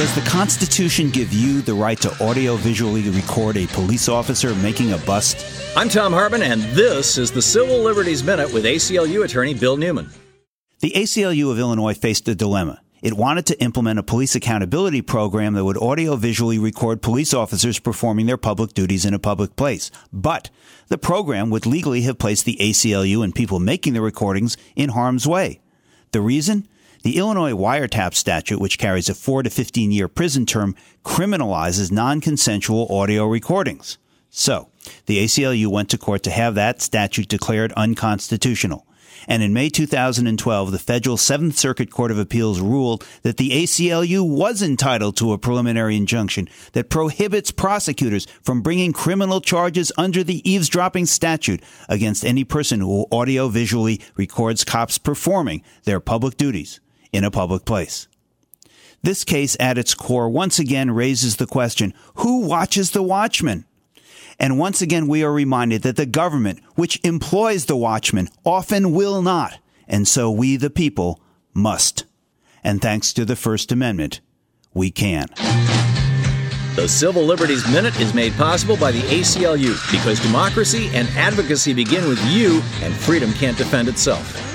Does the Constitution give you the right to audio visually record a police officer making a bust? I'm Tom Hartmann, and this is the Civil Liberties Minute with ACLU attorney Bill Newman. The ACLU of Illinois faced a dilemma. It wanted to implement a police accountability program that would audio visually record police officers performing their public duties in a public place. But the program would legally have placed the ACLU and people making the recordings in harm's way. The reason? The Illinois wiretap statute, which carries a 4 to 15 year prison term, criminalizes non consensual audio recordings. So, the ACLU went to court to have that statute declared unconstitutional. And in May 2012, the federal Seventh Circuit Court of Appeals ruled that the ACLU was entitled to a preliminary injunction that prohibits prosecutors from bringing criminal charges under the eavesdropping statute against any person who audio visually records cops performing their public duties in a public place. This case at its core once again raises the question, who watches the watchman? And once again, we are reminded that the government, which employs the watchman, often will not. And so we, the people, must. And thanks to the First Amendment, we can. The Civil Liberties Minute is made possible by the ACLU because democracy and advocacy begin with you, and freedom can't defend itself.